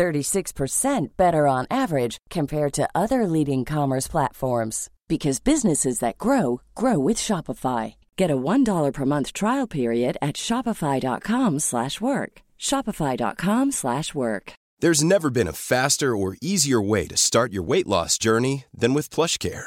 36% better on average compared to other leading commerce platforms because businesses that grow grow with Shopify. Get a $1 per month trial period at shopify.com/work. shopify.com/work. There's never been a faster or easier way to start your weight loss journey than with PlushCare.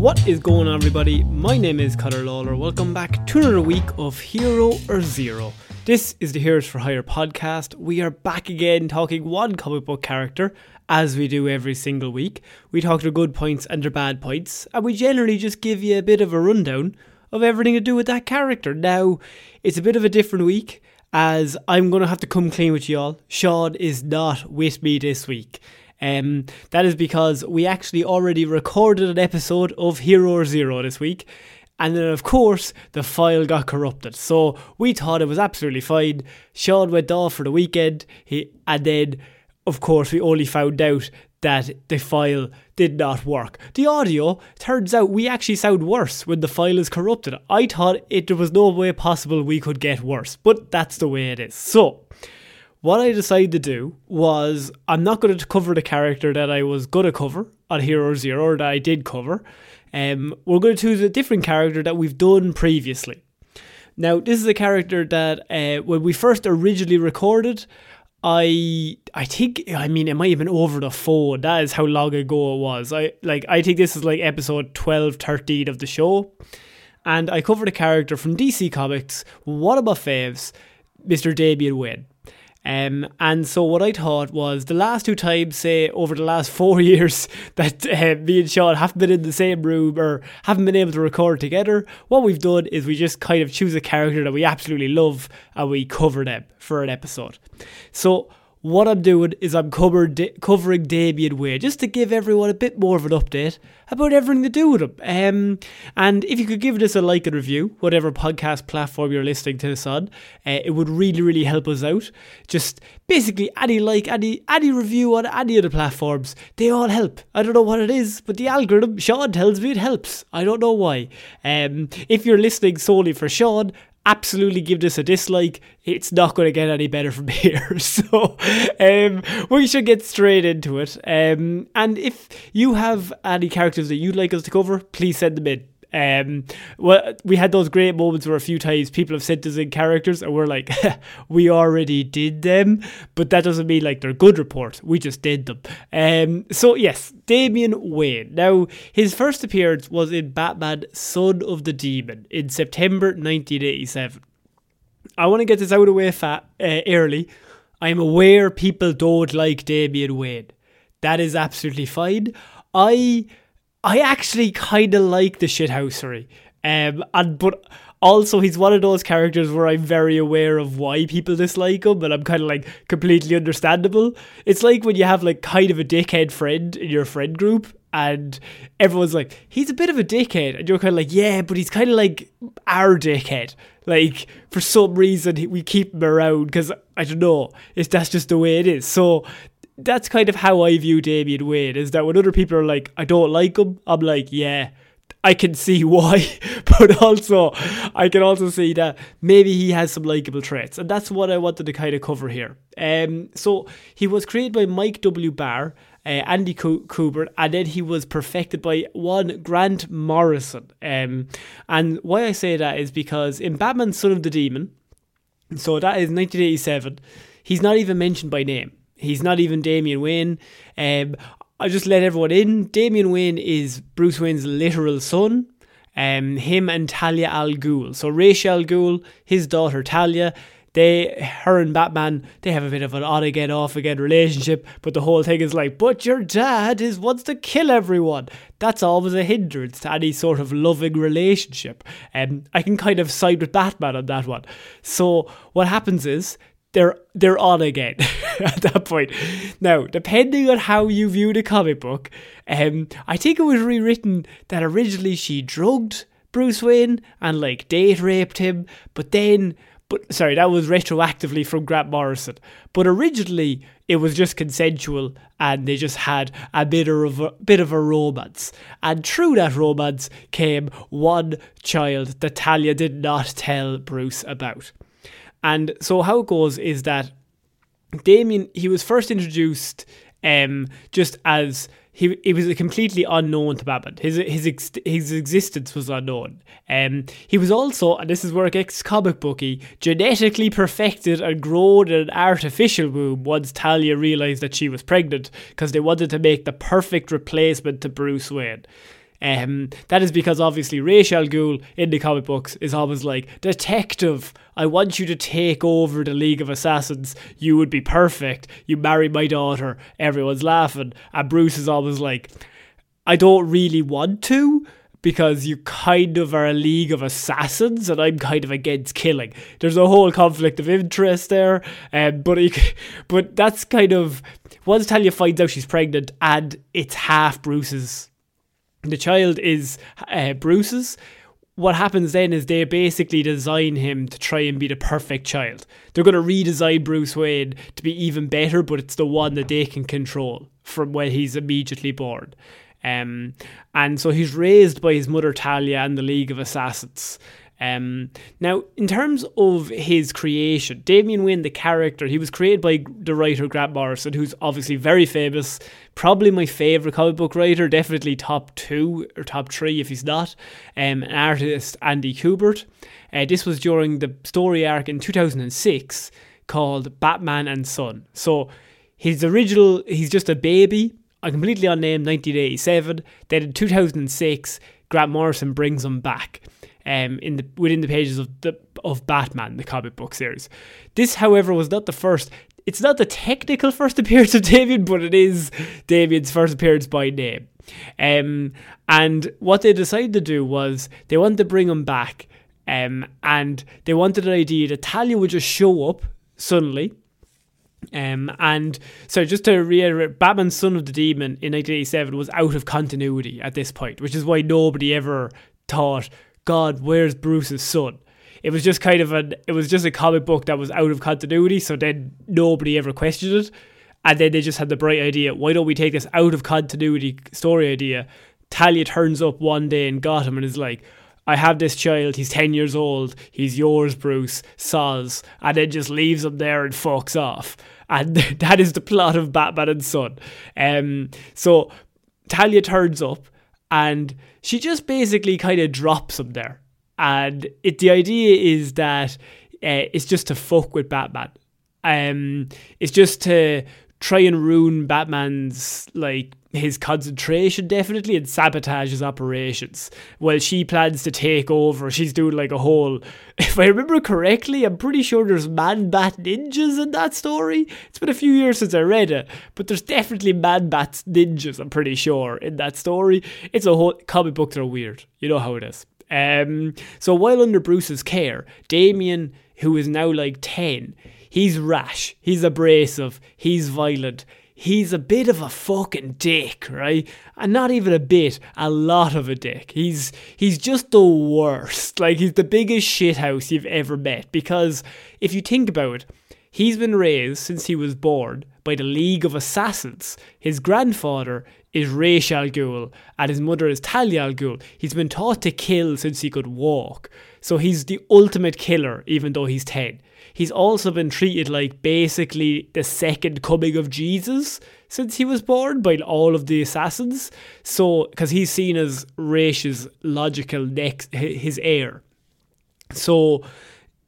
What is going on, everybody? My name is Conor Lawler. Welcome back to another week of Hero or Zero. This is the Heroes for Hire podcast. We are back again talking one comic book character, as we do every single week. We talk their good points and their bad points, and we generally just give you a bit of a rundown of everything to do with that character. Now, it's a bit of a different week, as I'm going to have to come clean with y'all. Sean is not with me this week. Um, that is because we actually already recorded an episode of Hero Zero this week. And then, of course, the file got corrupted. So we thought it was absolutely fine. Sean went off for the weekend. He, and then, of course, we only found out that the file did not work. The audio, turns out we actually sound worse when the file is corrupted. I thought it there was no way possible we could get worse, but that's the way it is. So, what I decided to do was I'm not going to cover the character that I was going to cover on Hero Zero or that I did cover. Um, we're going to choose a different character that we've done previously. Now, this is a character that uh, when we first originally recorded, I I think I mean it might have been over the phone. That is how long ago it was. I like I think this is like episode 12, 13 of the show. And I covered a character from DC Comics, one of my faves, Mr. Damian Wayne. Um, and so what I thought was the last two times, say over the last four years, that uh, me and Sean haven't been in the same room or haven't been able to record together, what we've done is we just kind of choose a character that we absolutely love and we cover them for an episode. So what I'm doing is I'm cover, covering Damian Wayne just to give everyone a bit more of an update about everything to do with him. Um, and if you could give this a like and review, whatever podcast platform you're listening to this on, uh, it would really, really help us out. Just basically any like, any any review on any of the platforms, they all help. I don't know what it is, but the algorithm, Sean tells me it helps. I don't know why. Um, if you're listening solely for Sean, absolutely give this a dislike. It's not going to get any better from here. So um, we should get straight into it. Um, and if you have any characters that you'd like us to cover, please send them in. Um, well, we had those great moments where a few times people have sent us in characters and we're like, we already did them, but that doesn't mean like they're good reports. We just did them. Um, so yes, Damian Wayne. Now his first appearance was in Batman: Son of the Demon in September 1987. I want to get this out of the way fat, uh, early. I'm aware people don't like Damian Wayne. That is absolutely fine. I I actually kind of like the shithousery. Um, and but also he's one of those characters where I'm very aware of why people dislike him, and I'm kind of like completely understandable. It's like when you have like kind of a dickhead friend in your friend group, and everyone's like, he's a bit of a dickhead, and you're kind of like, yeah, but he's kind of like our dickhead. Like for some reason we keep him around because I don't know, it's that's just the way it is. So that's kind of how I view Damian Wayne is that when other people are like, I don't like him, I'm like, yeah, I can see why, but also I can also see that maybe he has some likable traits, and that's what I wanted to kind of cover here. Um, so he was created by Mike W. Barr, uh, Andy Kubert, and then he was perfected by one Grant Morrison. Um, and why I say that is because in Batman: Son of the Demon, so that is 1987, he's not even mentioned by name. He's not even Damian Wayne. Um, I just let everyone in. Damian Wayne is Bruce Wayne's literal son. Um, him and Talia al Ghul. So Ra's al Ghul, his daughter Talia, they, her and Batman, they have a bit of an on again, off again relationship. But the whole thing is like, but your dad is wants to kill everyone. That's always a hindrance to any sort of loving relationship. And um, I can kind of side with Batman on that one. So what happens is they're they're on again at that point. Now, depending on how you view the comic book, um, I think it was rewritten that originally she drugged Bruce Wayne and like date raped him, but then but sorry, that was retroactively from Grant Morrison. But originally it was just consensual and they just had a bit of a bit of a romance. And through that romance came one child that Talia did not tell Bruce about. And so how it goes is that Damian he was first introduced um, just as he it was completely unknown to Batman. His his ex, his existence was unknown. Um, he was also, and this is where it gets comic booky, genetically perfected and grown in an artificial womb once Talia realized that she was pregnant because they wanted to make the perfect replacement to Bruce Wayne. Um, that is because obviously Ra's al Ghul in the comic books is always like, Detective, I want you to take over the League of Assassins. You would be perfect. You marry my daughter. Everyone's laughing. And Bruce is always like, I don't really want to because you kind of are a league of assassins and I'm kind of against killing. There's a whole conflict of interest there, um, but he, but that's kind of once Talia finds out she's pregnant and it's half Bruce's the child is uh, Bruce's. What happens then is they basically design him to try and be the perfect child. They're going to redesign Bruce Wayne to be even better, but it's the one that they can control from when he's immediately born. Um, and so he's raised by his mother Talia and the League of Assassins. Um, now, in terms of his creation, Damian Wayne, the character, he was created by the writer Grant Morrison, who's obviously very famous, probably my favourite comic book writer, definitely top two or top three if he's not, um, an artist, Andy Kubert. Uh, this was during the story arc in 2006 called Batman and Son. So his original, he's just a baby, a completely unnamed 1987. Then in 2006, Grant Morrison brings him back um, in the within the pages of the of Batman, the comic book series. This, however, was not the first. It's not the technical first appearance of Damian, but it is Damian's first appearance by name. Um, and what they decided to do was they wanted to bring him back, um, and they wanted an idea that Talia would just show up suddenly. Um, and so just to reiterate, Batman Son of the Demon in 1987 was out of continuity at this point, which is why nobody ever thought God, where's Bruce's son? It was just kind of an it was just a comic book that was out of continuity, so then nobody ever questioned it. And then they just had the bright idea, why don't we take this out of continuity story idea? Talia turns up one day in Gotham and is like, I have this child, he's 10 years old, he's yours, Bruce, soz, and then just leaves him there and fucks off. And that is the plot of Batman and Son. Um, so Talia turns up and she just basically kind of drops him there. And it the idea is that uh, it's just to fuck with Batman. Um, it's just to try and ruin Batman's like his concentration definitely and sabotage his operations. While she plans to take over, she's doing like a whole. If I remember correctly, I'm pretty sure there's man bat ninjas in that story. It's been a few years since I read it, but there's definitely man bat ninjas. I'm pretty sure in that story. It's a whole comic books are weird. You know how it is. Um, so while under Bruce's care, Damian, who is now like ten, he's rash, he's abrasive, he's violent he's a bit of a fucking dick, right? And not even a bit, a lot of a dick. He's he's just the worst. Like he's the biggest shithouse you've ever met because if you think about it, He's been raised since he was born by the League of Assassins. His grandfather is Ra's al Ghul and his mother is Talia al Ghul. He's been taught to kill since he could walk. So he's the ultimate killer, even though he's 10. He's also been treated like basically the second coming of Jesus since he was born by all of the assassins. So, because he's seen as Rash's logical next, his heir. So,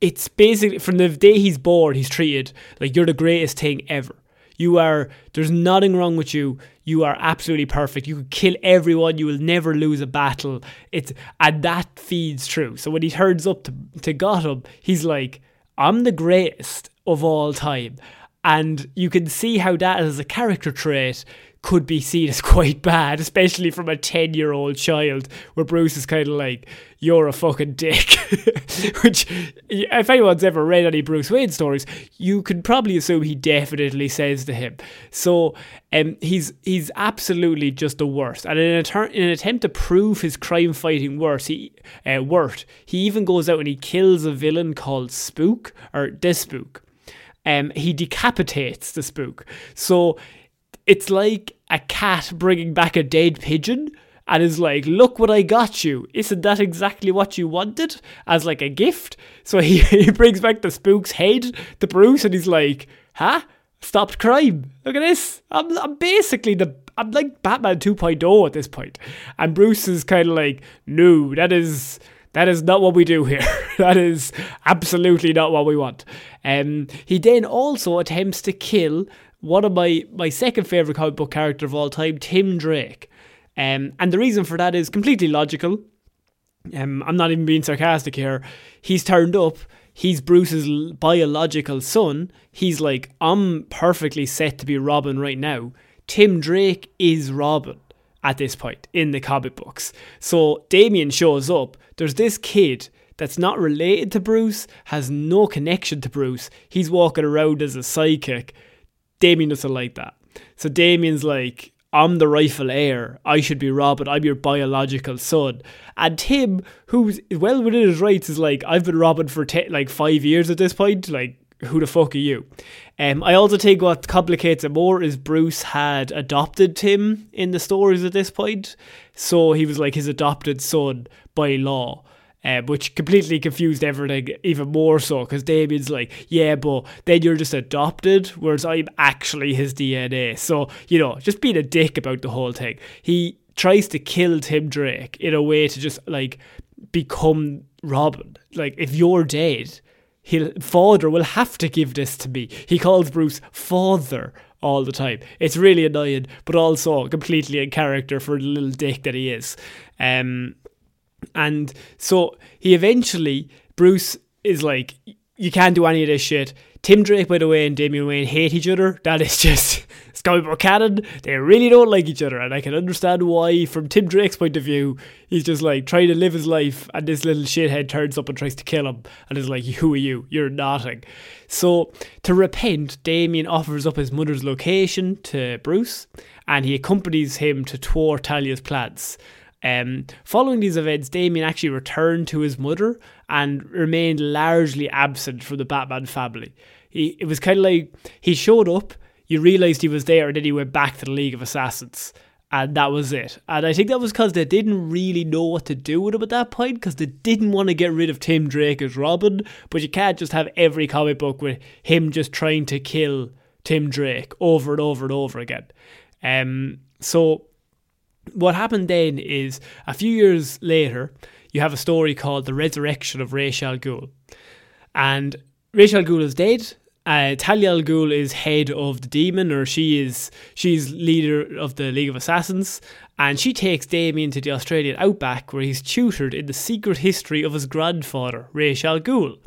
it's basically from the day he's born, he's treated like you're the greatest thing ever. You are, there's nothing wrong with you. You are absolutely perfect. You can kill everyone. You will never lose a battle. It's, and that feeds true. So when he turns up to, to Gotham, he's like, I'm the greatest of all time. And you can see how that as a character trait could be seen as quite bad, especially from a 10 year old child, where Bruce is kind of like, You're a fucking dick. Which, if anyone's ever read any Bruce Wayne stories, you can probably assume he definitely says to him. So um, he's he's absolutely just the worst. And in, in an attempt to prove his crime fighting worth, he, uh, worth, he even goes out and he kills a villain called Spook, or this Spook. Um, he decapitates the spook. So it's like a cat bringing back a dead pigeon and is like, look what I got you. Isn't that exactly what you wanted? As like a gift. So he, he brings back the spook's head to Bruce and he's like, huh? Stopped crime. Look at this. I'm, I'm basically the I'm like Batman 2.0 at this point. And Bruce is kind of like, no, that is that is not what we do here. that is absolutely not what we want. Um, he then also attempts to kill one of my my second favorite comic book character of all time, Tim Drake. Um, and the reason for that is completely logical. Um, I'm not even being sarcastic here. He's turned up. He's Bruce's biological son. He's like, I'm perfectly set to be Robin right now. Tim Drake is Robin at this point in the comic books. So Damian shows up. There's this kid that's not related to Bruce, has no connection to Bruce. He's walking around as a psychic Damian doesn't like that. So Damian's like, I'm the rightful heir. I should be Robin. I'm your biological son. And Tim, who's well within his rights, is like, I've been Robin for like five years at this point. Like, who the fuck are you? Um, I also think what complicates it more is Bruce had adopted Tim in the stories at this point. So he was like his adopted son by law um, which completely confused everything even more so because Damian's like, yeah, but then you're just adopted, whereas I'm actually his DNA. So, you know, just being a dick about the whole thing. He tries to kill Tim Drake in a way to just like become Robin. Like, if you're dead, he'll father will have to give this to me. He calls Bruce father all the time. It's really annoying, but also completely in character for the little dick that he is. Um, and so he eventually, Bruce is like, you can't do any of this shit. Tim Drake, by the way, and Damian Wayne hate each other. That is just Scotty Buchanan. They really don't like each other, and I can understand why, from Tim Drake's point of view, he's just like trying to live his life, and this little shithead turns up and tries to kill him, and is like, "Who are you? You're nothing." So to repent, Damian offers up his mother's location to Bruce, and he accompanies him to thwart Talia's plans. Um, following these events, Damian actually returned to his mother and remained largely absent from the Batman family. He, it was kind of like he showed up, you realised he was there, and then he went back to the League of Assassins. And that was it. And I think that was because they didn't really know what to do with him at that point, because they didn't want to get rid of Tim Drake as Robin. But you can't just have every comic book with him just trying to kill Tim Drake over and over and over again. Um, so what happened then is a few years later, you have a story called The Resurrection of Ra's al. And Ra's al is dead. Uh, Talia al Ghul is head of the demon, or she is she's leader of the League of Assassins, and she takes Damian to the Australian outback where he's tutored in the secret history of his grandfather, Ra's al Ghul.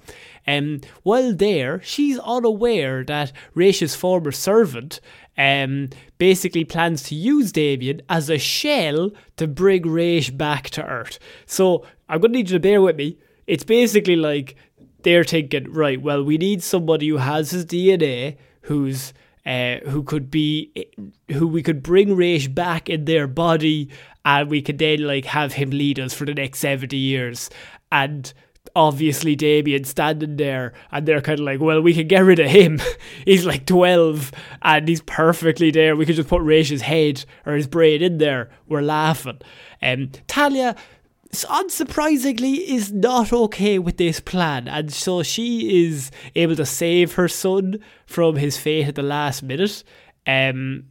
Um, while there, she's unaware that Ra's former servant um, basically plans to use Damian as a shell to bring Ra's back to Earth. So I'm going to need you to bear with me. It's basically like they're thinking, right, well, we need somebody who has his DNA, who's uh, who could be who we could bring Ra's back in their body and we could then like have him lead us for the next 70 years and obviously Damian standing there and they're kind of like, well, we can get rid of him. he's like 12 and he's perfectly there. We could just put Raish's head or his brain in there. We're laughing. Um, Talia, unsurprisingly, is not okay with this plan. And so she is able to save her son from his fate at the last minute. Um,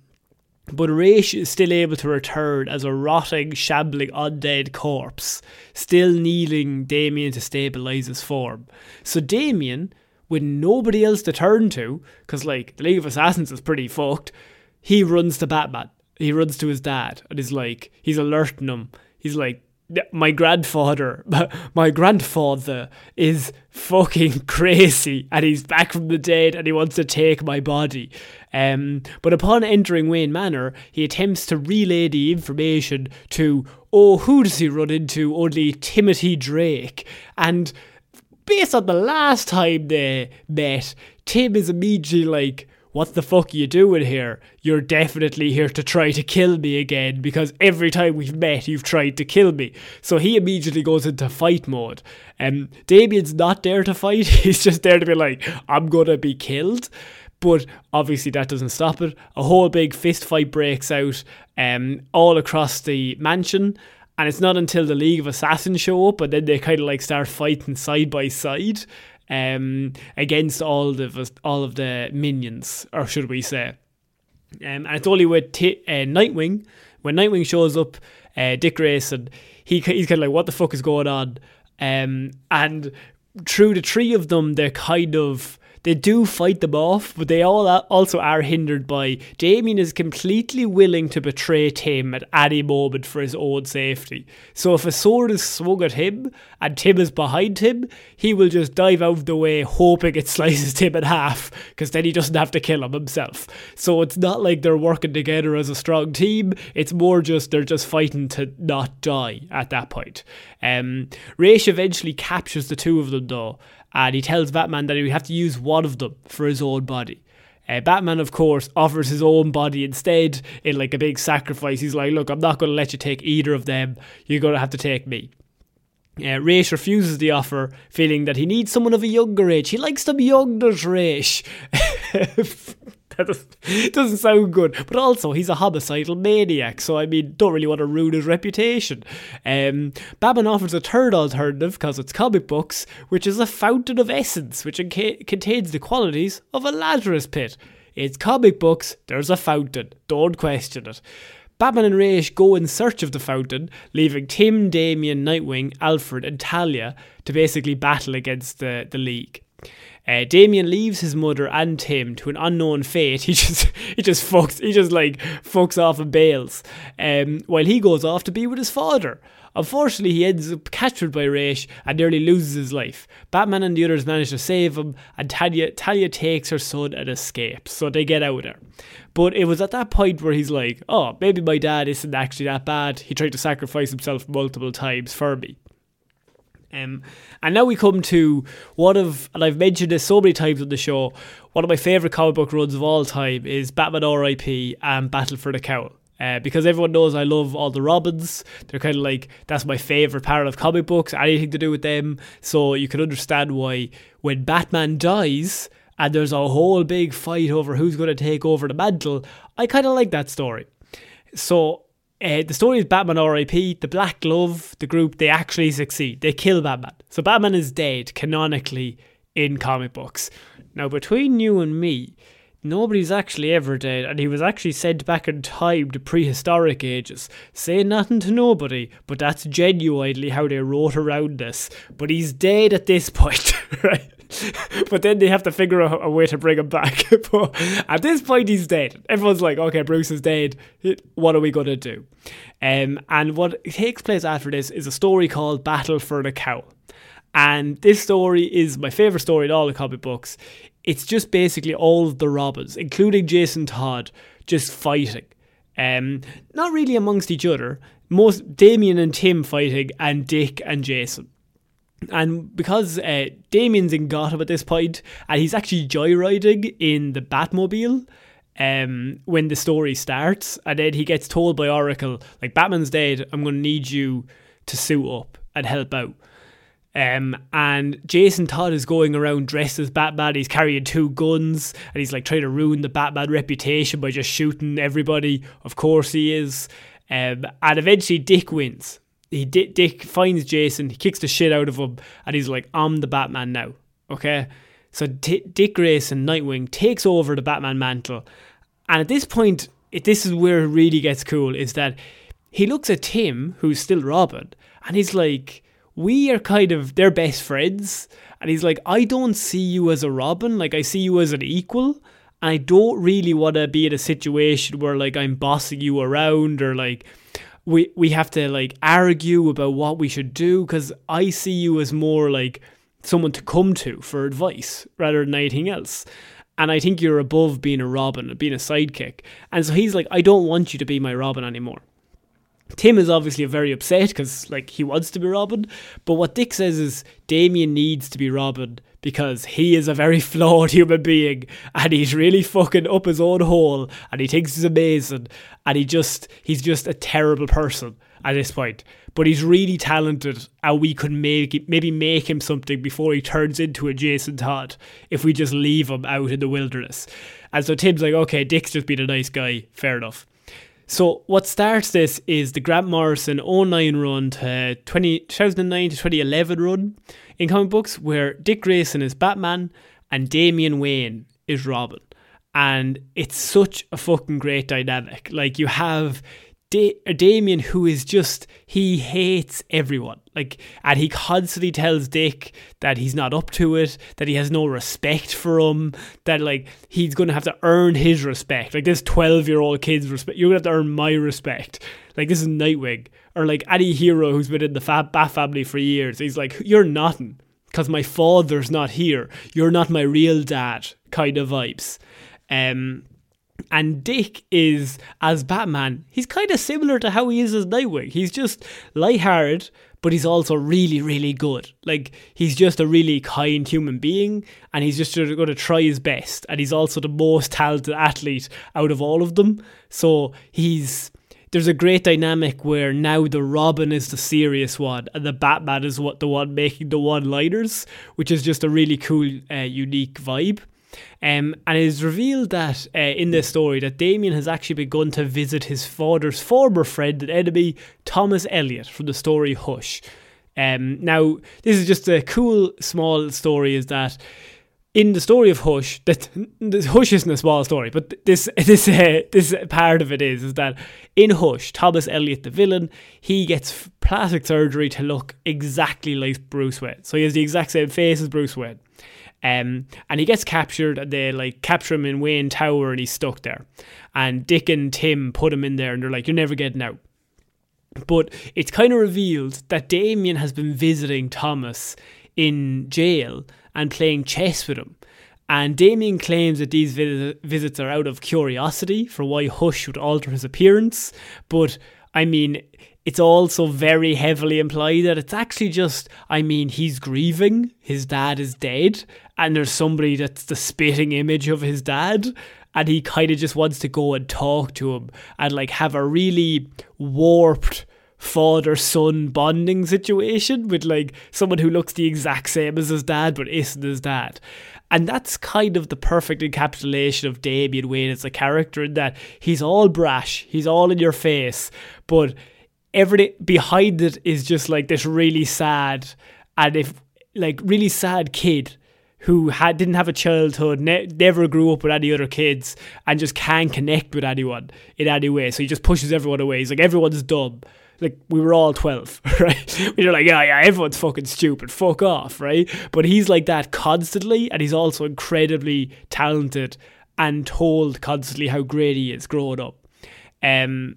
but Ra's is still able to return as a rotting, shambling, undead corpse, still needing Damian to stabilise his form. So Damian, with nobody else to turn to, because like the League of Assassins is pretty fucked, he runs to Batman. He runs to his dad and he's like, he's alerting him. He's like, my grandfather, my grandfather is fucking crazy and he's back from the dead and he wants to take my body. Um, but upon entering Wayne Manor, he attempts to relay the information to, oh, who does he run into? Only Timothy Drake. And based on the last time they met, Tim is immediately like, what the fuck are you doing here? You're definitely here to try to kill me again because every time we've met, you've tried to kill me. So he immediately goes into fight mode. And um, Damian's not there to fight, he's just there to be like, I'm gonna be killed. But obviously, that doesn't stop it. A whole big fist fight breaks out um, all across the mansion. And it's not until the League of Assassins show up, but then they kind of like start fighting side by side um, against all the all of the minions, or should we say? Um, and it's only with t- uh, Nightwing when Nightwing shows up, uh, Dick Grayson, he he's kind of like, what the fuck is going on? Um, and through the three of them, they're kind of they do fight them off, but they all also are hindered by Damian is completely willing to betray Tim at any moment for his own safety. So if a sword is swung at him and Tim is behind him, he will just dive out of the way, hoping it slices Tim in half, because then he doesn't have to kill him himself. So it's not like they're working together as a strong team. It's more just they're just fighting to not die at that point. Um, Ra's eventually captures the two of them though, and he tells Batman that he would have to use one of them for his own body. Uh, Batman, of course, offers his own body instead in like a big sacrifice. He's like, "Look, I'm not going to let you take either of them. You're going to have to take me." Uh, Ra's refuses the offer, feeling that he needs someone of a younger age. He likes them younger, Ra's. that doesn't, doesn't sound good. But also, he's a homicidal maniac, so I mean, don't really want to ruin his reputation. Um, Batman offers a third alternative because it's comic books, which is a fountain of essence, which inca- contains the qualities of a Lazarus pit. It's comic books, there's a fountain. Don't question it. Batman and Ra's go in search of the fountain, leaving Tim, Damian, Nightwing, Alfred, and Talia to basically battle against the, the League. Uh, Damian leaves his mother and Tim to an unknown fate. He just he just fucks he just like fucks off and bails. Um, while he goes off to be with his father. Unfortunately, he ends up captured by Ra's and nearly loses his life. Batman and the others manage to save him, and Talia, Talia takes her son and escapes, so they get out of there. But it was at that point where he's like, oh, maybe my dad isn't actually that bad. He tried to sacrifice himself multiple times for me. Um, and now we come to one of, and I've mentioned this so many times on the show, one of my favourite comic book runs of all time is Batman R.I.P. and Battle for the Cowl. Uh, because everyone knows I love all the Robins. They're kind of like, that's my favourite part of comic books, anything to do with them. So you can understand why when Batman dies and there's a whole big fight over who's going to take over the mantle, I kind of like that story. So uh, the story is Batman RIP, the Black Glove, the group, they actually succeed. They kill Batman. So Batman is dead canonically in comic books. Now, between you and me, nobody's actually ever dead, and he was actually sent back in time to prehistoric ages. Saying nothing to nobody, but that's genuinely how they wrote around this. But he's dead at this point, right? but then they have to figure out a way to bring him back. but at this point, he's dead. Everyone's like, okay, Bruce is dead. What are we going to do? Um, and what takes place after this is a story called Battle for the Cowl. And this story is my favourite story in all the comic books. It's just basically all of the robbers, including Jason Todd, just fighting. Um, not really amongst each other. Most Damian and Tim fighting, and Dick and Jason. And because uh, Damian's in Gotham at this point, and he's actually joyriding in the Batmobile um, when the story starts, and then he gets told by Oracle, like, Batman's dead, I'm going to need you to suit up and help out. Um, and Jason Todd is going around dressed as Batman. He's carrying two guns and he's like trying to ruin the Batman reputation by just shooting everybody. Of course, he is. Um, and eventually, Dick wins. He Dick finds Jason, he kicks the shit out of him, and he's like, "I'm the Batman now." Okay, so D- Dick Grayson, Nightwing, takes over the Batman mantle, and at this point, it, this is where it really gets cool. Is that he looks at Tim, who's still Robin, and he's like, we are kind of their best friends. And he's like, I don't see you as a Robin. Like, I see you as an equal. And I don't really want to be in a situation where, like, I'm bossing you around or, like, we, we have to, like, argue about what we should do. Because I see you as more, like, someone to come to for advice rather than anything else. And I think you're above being a Robin, being a sidekick. And so he's like, I don't want you to be my Robin anymore. Tim is obviously very upset because like he wants to be Robin, but what Dick says is Damian needs to be Robin because he is a very flawed human being and he's really fucking up his own hole and he thinks he's amazing and he just he's just a terrible person at this point. But he's really talented and we could make maybe make him something before he turns into a Jason Todd if we just leave him out in the wilderness. And so Tim's like, okay, Dick's just been a nice guy, fair enough. So what starts this is the Grant Morrison 09 run to 20, 2009 to 2011 run in comic books where Dick Grayson is Batman and Damian Wayne is Robin. And it's such a fucking great dynamic. Like you have da- Damian who is just he hates everyone. Like and he constantly tells Dick that he's not up to it, that he has no respect for him, that like he's gonna have to earn his respect. Like this twelve year old kid's respect you're gonna have to earn my respect. Like this is Nightwing. Or like any hero who's been in the Fab Bat family for years. He's like, You're nothing. Because my father's not here. You're not my real dad kind of vibes. Um and Dick is, as Batman, he's kind of similar to how he is as Nightwing. He's just lighthearted, but he's also really, really good. Like, he's just a really kind human being, and he's just going to try his best. And he's also the most talented athlete out of all of them. So he's. There's a great dynamic where now the Robin is the serious one and the Batman is what the one making the one-liners, which is just a really cool, uh, unique vibe. Um, and it is revealed that uh, in this story that Damian has actually begun to visit his father's former friend and enemy, Thomas Elliot, from the story Hush. Um, now, this is just a cool small story. Is that in the story of Hush, that Hush isn't a small story, but this this uh, this part of it is is that in Hush, Thomas Elliot, the villain, he gets plastic surgery to look exactly like Bruce Wayne. So he has the exact same face as Bruce Wayne. Um, and he gets captured. They like capture him in Wayne Tower, and he's stuck there. And Dick and Tim put him in there, and they're like, "You're never getting out." But it's kind of revealed that Damian has been visiting Thomas in jail and playing chess with him. And Damian claims that these visits are out of curiosity for why Hush would alter his appearance. But I mean, it's also very heavily implied that it's actually just, I mean, he's grieving, his dad is dead, and there's somebody that's the spitting image of his dad, and he kind of just wants to go and talk to him and like have a really warped father son bonding situation with like someone who looks the exact same as his dad but isn't his dad. And that's kind of the perfect encapsulation of Damian Wayne as a character in that he's all brash, he's all in your face, but everything behind it is just like this really sad and if like really sad kid who had didn't have a childhood, ne- never grew up with any other kids, and just can't connect with anyone in any way. So he just pushes everyone away. He's like, everyone's dumb. Like we were all twelve, right? We were like, yeah, yeah, everyone's fucking stupid. Fuck off, right? But he's like that constantly, and he's also incredibly talented and told constantly how great he is growing up. Um,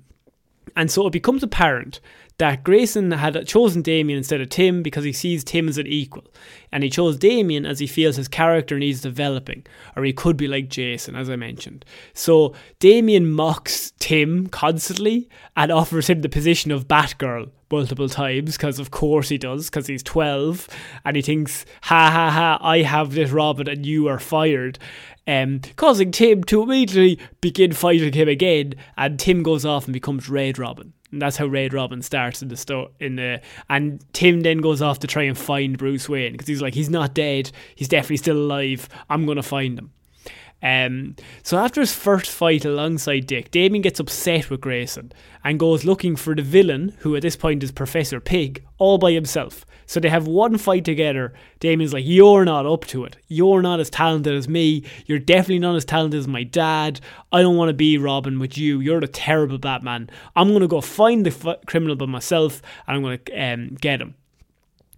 and so it becomes apparent that Grayson had chosen Damian instead of Tim because he sees Tim as an equal. And he chose Damian as he feels his character needs developing, or he could be like Jason, as I mentioned. So Damian mocks Tim constantly and offers him the position of Batgirl multiple times because of course he does because he's 12 and he thinks ha ha ha I have this Robin and you are fired um, causing Tim to immediately begin fighting him again and Tim goes off and becomes Red Robin And that's how Red Robin starts in the store. In the and Tim then goes off to try and find Bruce Wayne because he's like he's not dead. He's definitely still alive. I'm gonna find him. Um, so after his first fight alongside Dick, Damian gets upset with Grayson and goes looking for the villain, who at this point is Professor Pig, all by himself. So they have one fight together. Damian's like, You're not up to it. You're not as talented as me. You're definitely not as talented as my dad. I don't want to be Robin with you. You're a terrible Batman. I'm going to go find the f- criminal by myself and I'm going to um, get him.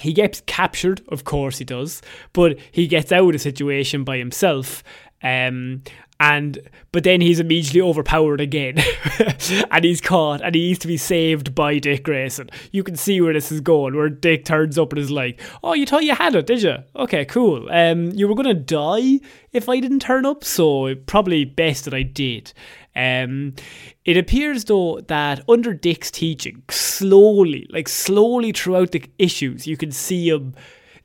He gets captured, of course he does, but he gets out of the situation by himself um, and but then he's immediately overpowered again, and he's caught, and he needs to be saved by Dick Grayson. You can see where this is going. Where Dick turns up and is like, "Oh, you thought you had it, did you? Okay, cool. Um, you were gonna die if I didn't turn up, so probably best that I did." Um, it appears though that under Dick's teaching, slowly, like slowly throughout the issues, you can see him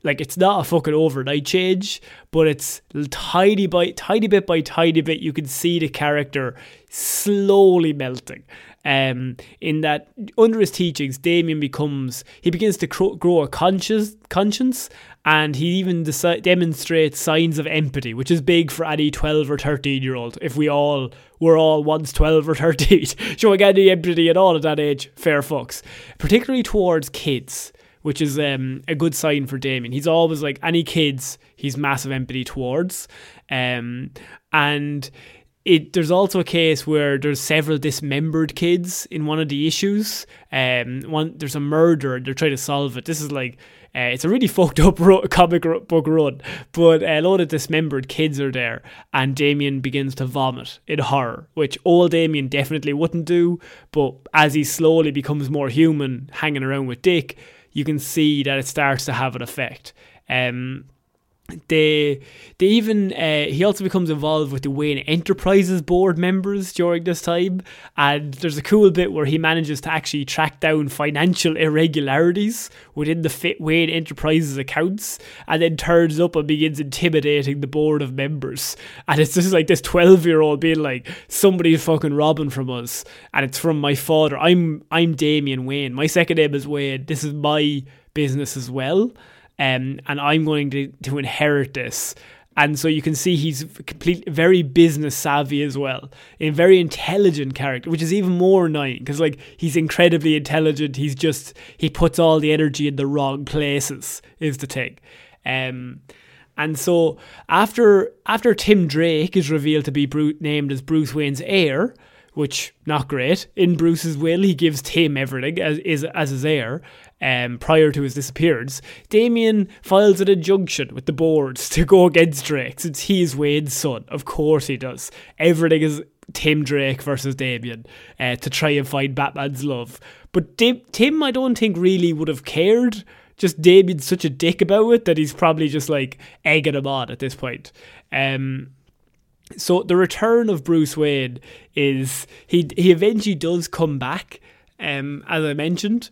like it's not a fucking overnight change, but it's tiny by tiny bit by tiny bit. You can see the character slowly melting. Um, in that under his teachings, Damian becomes he begins to grow a conscious conscience, and he even deci- demonstrates signs of empathy, which is big for any twelve or thirteen year old. If we all were all once twelve or thirteen, showing any empathy at all at that age, fair fucks, particularly towards kids which is um, a good sign for Damian. He's always like any kids, he's massive empathy towards, um, and it there's also a case where there's several dismembered kids in one of the issues. Um, one there's a murder, they're trying to solve it. This is like. Uh, it's a really fucked up ro- comic book run, but a lot of dismembered kids are there, and Damian begins to vomit in horror, which old Damian definitely wouldn't do. But as he slowly becomes more human, hanging around with Dick, you can see that it starts to have an effect. Um, they they even uh, he also becomes involved with the Wayne Enterprises board members during this time, and there's a cool bit where he manages to actually track down financial irregularities within the Fit Wayne Enterprises accounts, and then turns up and begins intimidating the board of members. And it's just like this twelve year old being like, "Somebody's fucking robbing from us," and it's from my father. I'm I'm Damian Wayne. My second name is Wayne. This is my business as well um, and I'm going to, to inherit this. And so you can see he's complete, very business savvy as well, a very intelligent character, which is even more annoying because like he's incredibly intelligent. He's just he puts all the energy in the wrong places is the thing. Um, and so after after Tim Drake is revealed to be named as Bruce Wayne's heir, which not great. In Bruce's will, he gives Tim everything as is as his heir, um, prior to his disappearance, Damian files an injunction with the boards to go against Drake since he is Wayne's son. Of course he does. Everything is Tim Drake versus Damian uh, to try and find Batman's love. But Tim, I don't think really would have cared. Just Damian's such a dick about it that he's probably just like egging him on at this point. Um, so the return of Bruce Wayne is he he eventually does come back, um, as I mentioned,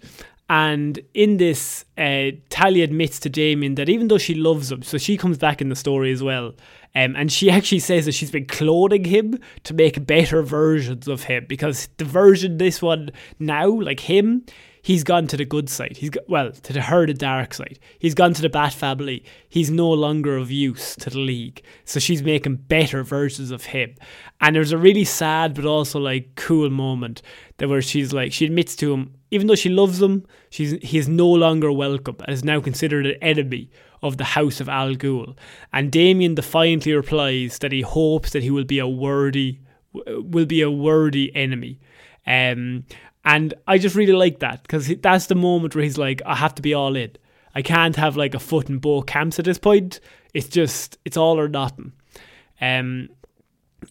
and in this, uh, Talia admits to Damian that even though she loves him, so she comes back in the story as well. Um, and she actually says that she's been cloning him to make better versions of him because the version, this one now, like him, he's gone to the good side. He's got, well to the her the dark side. He's gone to the Bat family. He's no longer of use to the League. So she's making better versions of him. And there's a really sad but also like cool moment that where she's like she admits to him, even though she loves him, she's he is no longer welcome and is now considered an enemy of the House of Al Ghul. And Damian defiantly replies that he hopes that he will be a worthy will be a worthy enemy. Um, and I just really like that because that's the moment where he's like, I have to be all in. I can't have like a foot in both camps at this point. It's just, it's all or nothing. Um,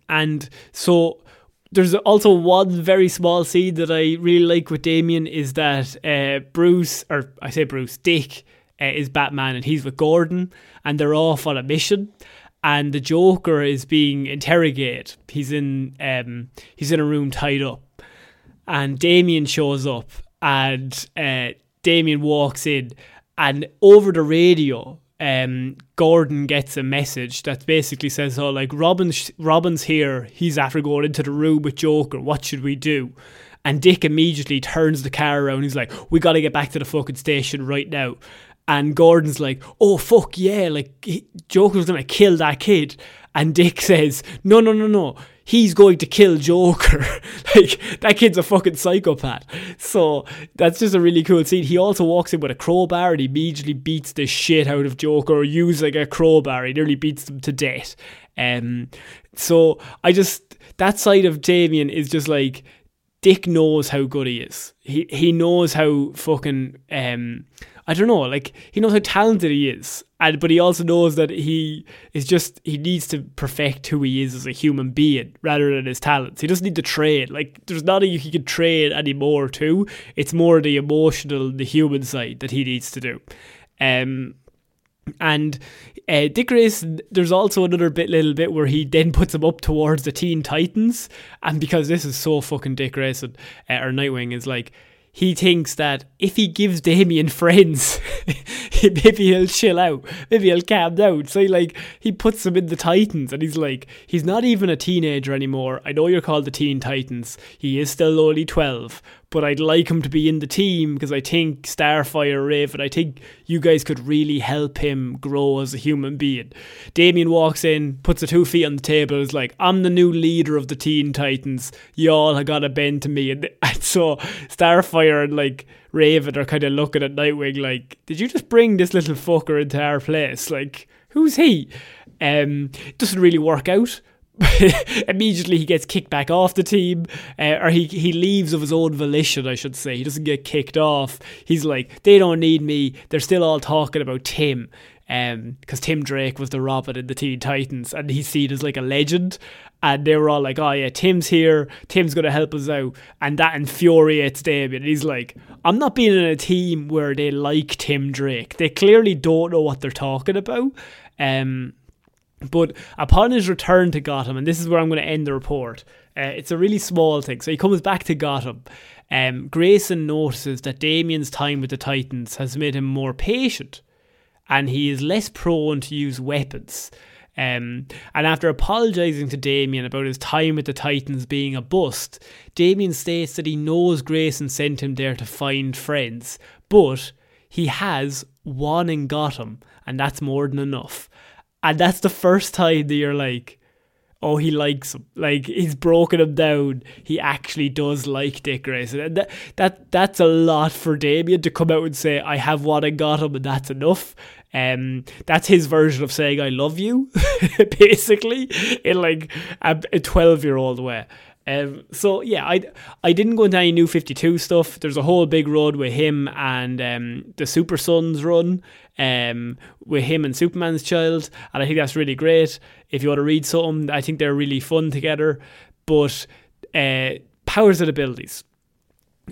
and so there's also one very small scene that I really like with Damian is that uh, Bruce, or I say Bruce, Dick uh, is Batman and he's with Gordon and they're off on a mission and the Joker is being interrogated. He's in um, he's in a room tied up and Damian shows up, and uh, Damian walks in, and over the radio, um, Gordon gets a message that basically says, "Oh, like Robin's Robin's here. He's after going into the room with Joker. What should we do?" And Dick immediately turns the car around. He's like, "We got to get back to the fucking station right now." And Gordon's like, "Oh fuck yeah!" Like he, Joker's gonna kill that kid. And Dick says, "No, no, no, no he's going to kill Joker. like that kid's a fucking psychopath. So that's just a really cool scene. He also walks in with a crowbar and he immediately beats the shit out of Joker using a crowbar. He nearly beats them to death. Um, so I just that side of Damian is just like Dick knows how good he is. He he knows how fucking um I don't know, like he knows how talented he is, and but he also knows that he is just he needs to perfect who he is as a human being rather than his talents. He doesn't need to train. Like there's nothing he can train anymore to. It's more the emotional, the human side that he needs to do. Um, and uh, Dick Grayson, there's also another bit, little bit where he then puts him up towards the Teen Titans, and because this is so fucking Dick Grayson, uh, or Nightwing is like he thinks that if he gives Damian friends, maybe he'll chill out, maybe he'll calm down. So he like he puts him in the Titans, and he's like, he's not even a teenager anymore. I know you're called the Teen Titans. He is still only twelve, but I'd like him to be in the team because I think Starfire, Raven, I think you guys could really help him grow as a human being. Damian walks in, puts the two feet on the table, is like, I'm the new leader of the Teen Titans. Y'all have got to bend to me. And, and so Starfire and like Raven are kind of looking at Nightwing like, did you just bring this little fucker into our place? Like, who's he? Um, doesn't really work out. immediately he gets kicked back off the team, uh, or he he leaves of his own volition, I should say. He doesn't get kicked off. He's like, they don't need me. They're still all talking about Tim, because um, Tim Drake was the Robin in the Teen Titans, and he's seen as like a legend. And they were all like, "Oh yeah, Tim's here. Tim's gonna help us out," and that infuriates Damian. He's like, "I'm not being in a team where they like Tim Drake. They clearly don't know what they're talking about." Um, but upon his return to Gotham, and this is where I'm going to end the report, uh, it's a really small thing. So he comes back to Gotham. Um, Grayson notices that Damian's time with the Titans has made him more patient and he is less prone to use weapons. Um, and after apologising to Damian about his time with the Titans being a bust, Damian states that he knows Grayson sent him there to find friends, but he has one in Gotham, and that's more than enough. And that's the first time that you're like, oh, he likes him. Like he's broken him down. He actually does like Dick Grayson. And that, that that's a lot for Damian to come out and say, I have what I got him and that's enough. Um, that's his version of saying I love you, basically, in like a 12 year old way. Um, so yeah, I I didn't go into any new Fifty Two stuff. There's a whole big run with him and um, the Super Sons run, um, with him and Superman's Child, and I think that's really great. If you want to read something, I think they're really fun together. But uh, powers and abilities.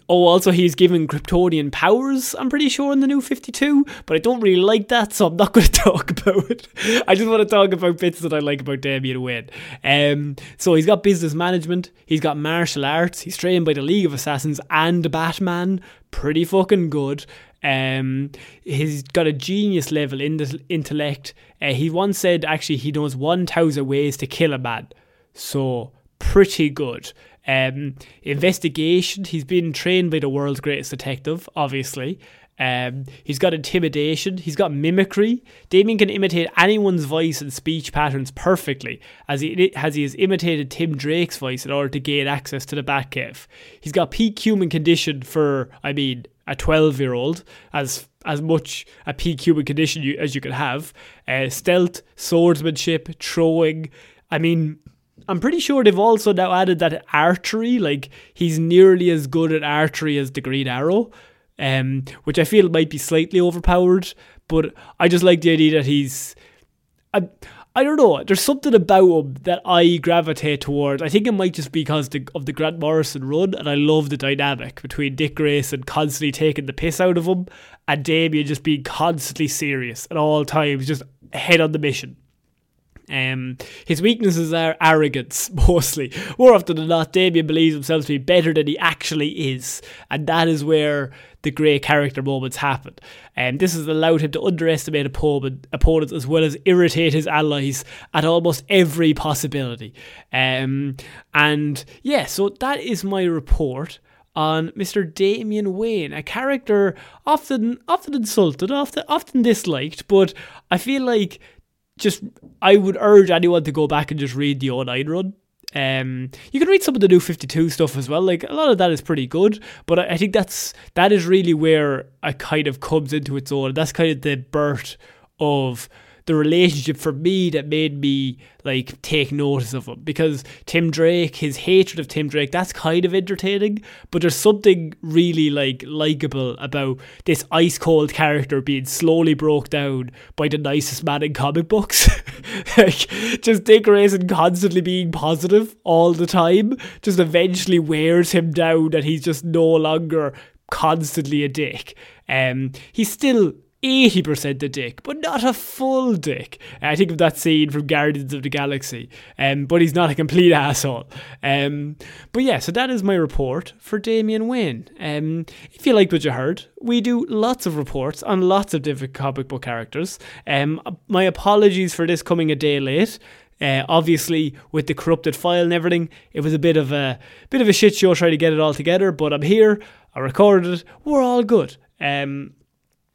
Oh, also he's given Kryptonian powers, I'm pretty sure, in the new 52, but I don't really like that, so I'm not going to talk about it. I just want to talk about bits that I like about Damian Wayne. Um, so he's got business management, he's got martial arts, he's trained by the League of Assassins and Batman, pretty fucking good. Um, he's got a genius level in intellect. Uh, he once said actually he knows 1,000 ways to kill a man. So, pretty good. Um, investigation, he's been trained by the world's greatest detective, obviously. Um, he's got intimidation. He's got mimicry. Damian can imitate anyone's voice and speech patterns perfectly, as he as he has imitated Tim Drake's voice in order to gain access to the Batcave. He's got peak human condition for, I mean, a twelve-year-old, as as much a peak human condition you, as you could have. Uh, stealth, swordsmanship, throwing. I mean, I'm pretty sure they've also now added that archery, like he's nearly as good at archery as the Green Arrow, um, which I feel might be slightly overpowered. But I just like the idea that he's, I, I don't know. There's something about him that I gravitate towards. I think it might just be because the, of the Grant Morrison run, and I love the dynamic between Dick Grayson constantly taking the piss out of him, and Damian just being constantly serious at all times, just head on the mission. Um, his weaknesses are arrogance, mostly. More often than not, Damian believes himself to be better than he actually is, and that is where the great character moments happen. And this has allowed him to underestimate opponent, opponents as well as irritate his allies at almost every possibility. Um, and yeah, so that is my report on Mr. Damian Wayne, a character often often insulted, often often disliked, but I feel like just I would urge anyone to go back and just read the 09 run um, you can read some of the new 52 stuff as well. Like a lot of that is pretty good, but I, I think that's that is really where it kind of comes into its own. That's kind of the birth of the relationship for me that made me like take notice of him because Tim Drake, his hatred of Tim Drake, that's kind of entertaining, but there's something really like likable about this ice cold character being slowly broke down by the nicest man in comic books. like just Dick Grayson constantly being positive all the time just eventually wears him down and he's just no longer constantly a dick. Um, he's still 80% a dick, but not a full dick. I think of that scene from Guardians of the Galaxy, um, but he's not a complete asshole. Um, but yeah, so that is my report for Damian Wayne. Um, if you liked what you heard, we do lots of reports on lots of different comic book characters. Um, my apologies for this coming a day late. Uh, obviously, with the corrupted file and everything, it was a bit of a bit of a shit show trying to get it all together. But I'm here. I recorded it. We're all good. Um,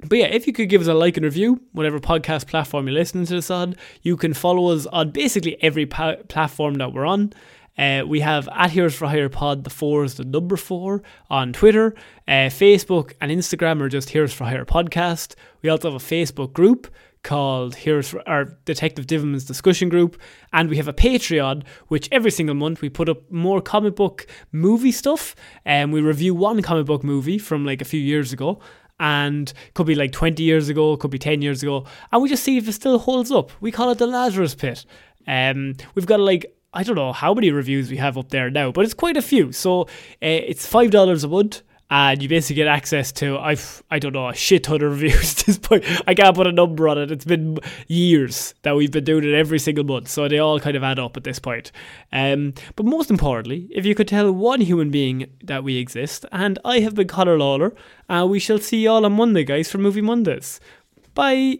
but yeah, if you could give us a like and review, whatever podcast platform you're listening to this on, you can follow us on basically every pa- platform that we're on. Uh, we have at Heroes for Hire Pod, the four is the number four on Twitter. Uh, Facebook and Instagram are just Heroes for Hire Podcast. We also have a Facebook group called Heroes for our Detective Divilment's discussion group, and we have a Patreon, which every single month we put up more comic book movie stuff, and we review one comic book movie from like a few years ago, and could be like 20 years ago, could be 10 years ago, and we just see if it still holds up. We call it the Lazarus Pit. Um, we've got like I don't know how many reviews we have up there now, but it's quite a few. So uh, it's five dollars a month and you basically get access to I've I don't know a shit ton of reviews at this point. I can't put a number on it. It's been years that we've been doing it every single month, so they all kind of add up at this point. Um, but most importantly, if you could tell one human being that we exist, and I have been Conor Lawler, uh, we shall see you all on Monday, guys, for Movie Mondays. Bye.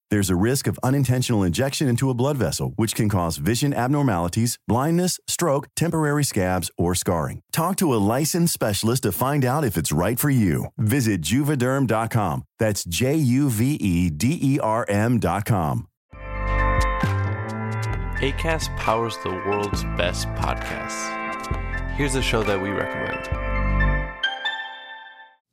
There's a risk of unintentional injection into a blood vessel, which can cause vision abnormalities, blindness, stroke, temporary scabs, or scarring. Talk to a licensed specialist to find out if it's right for you. Visit juvederm.com. That's J U V E D E R M.com. ACAST powers the world's best podcasts. Here's a show that we recommend.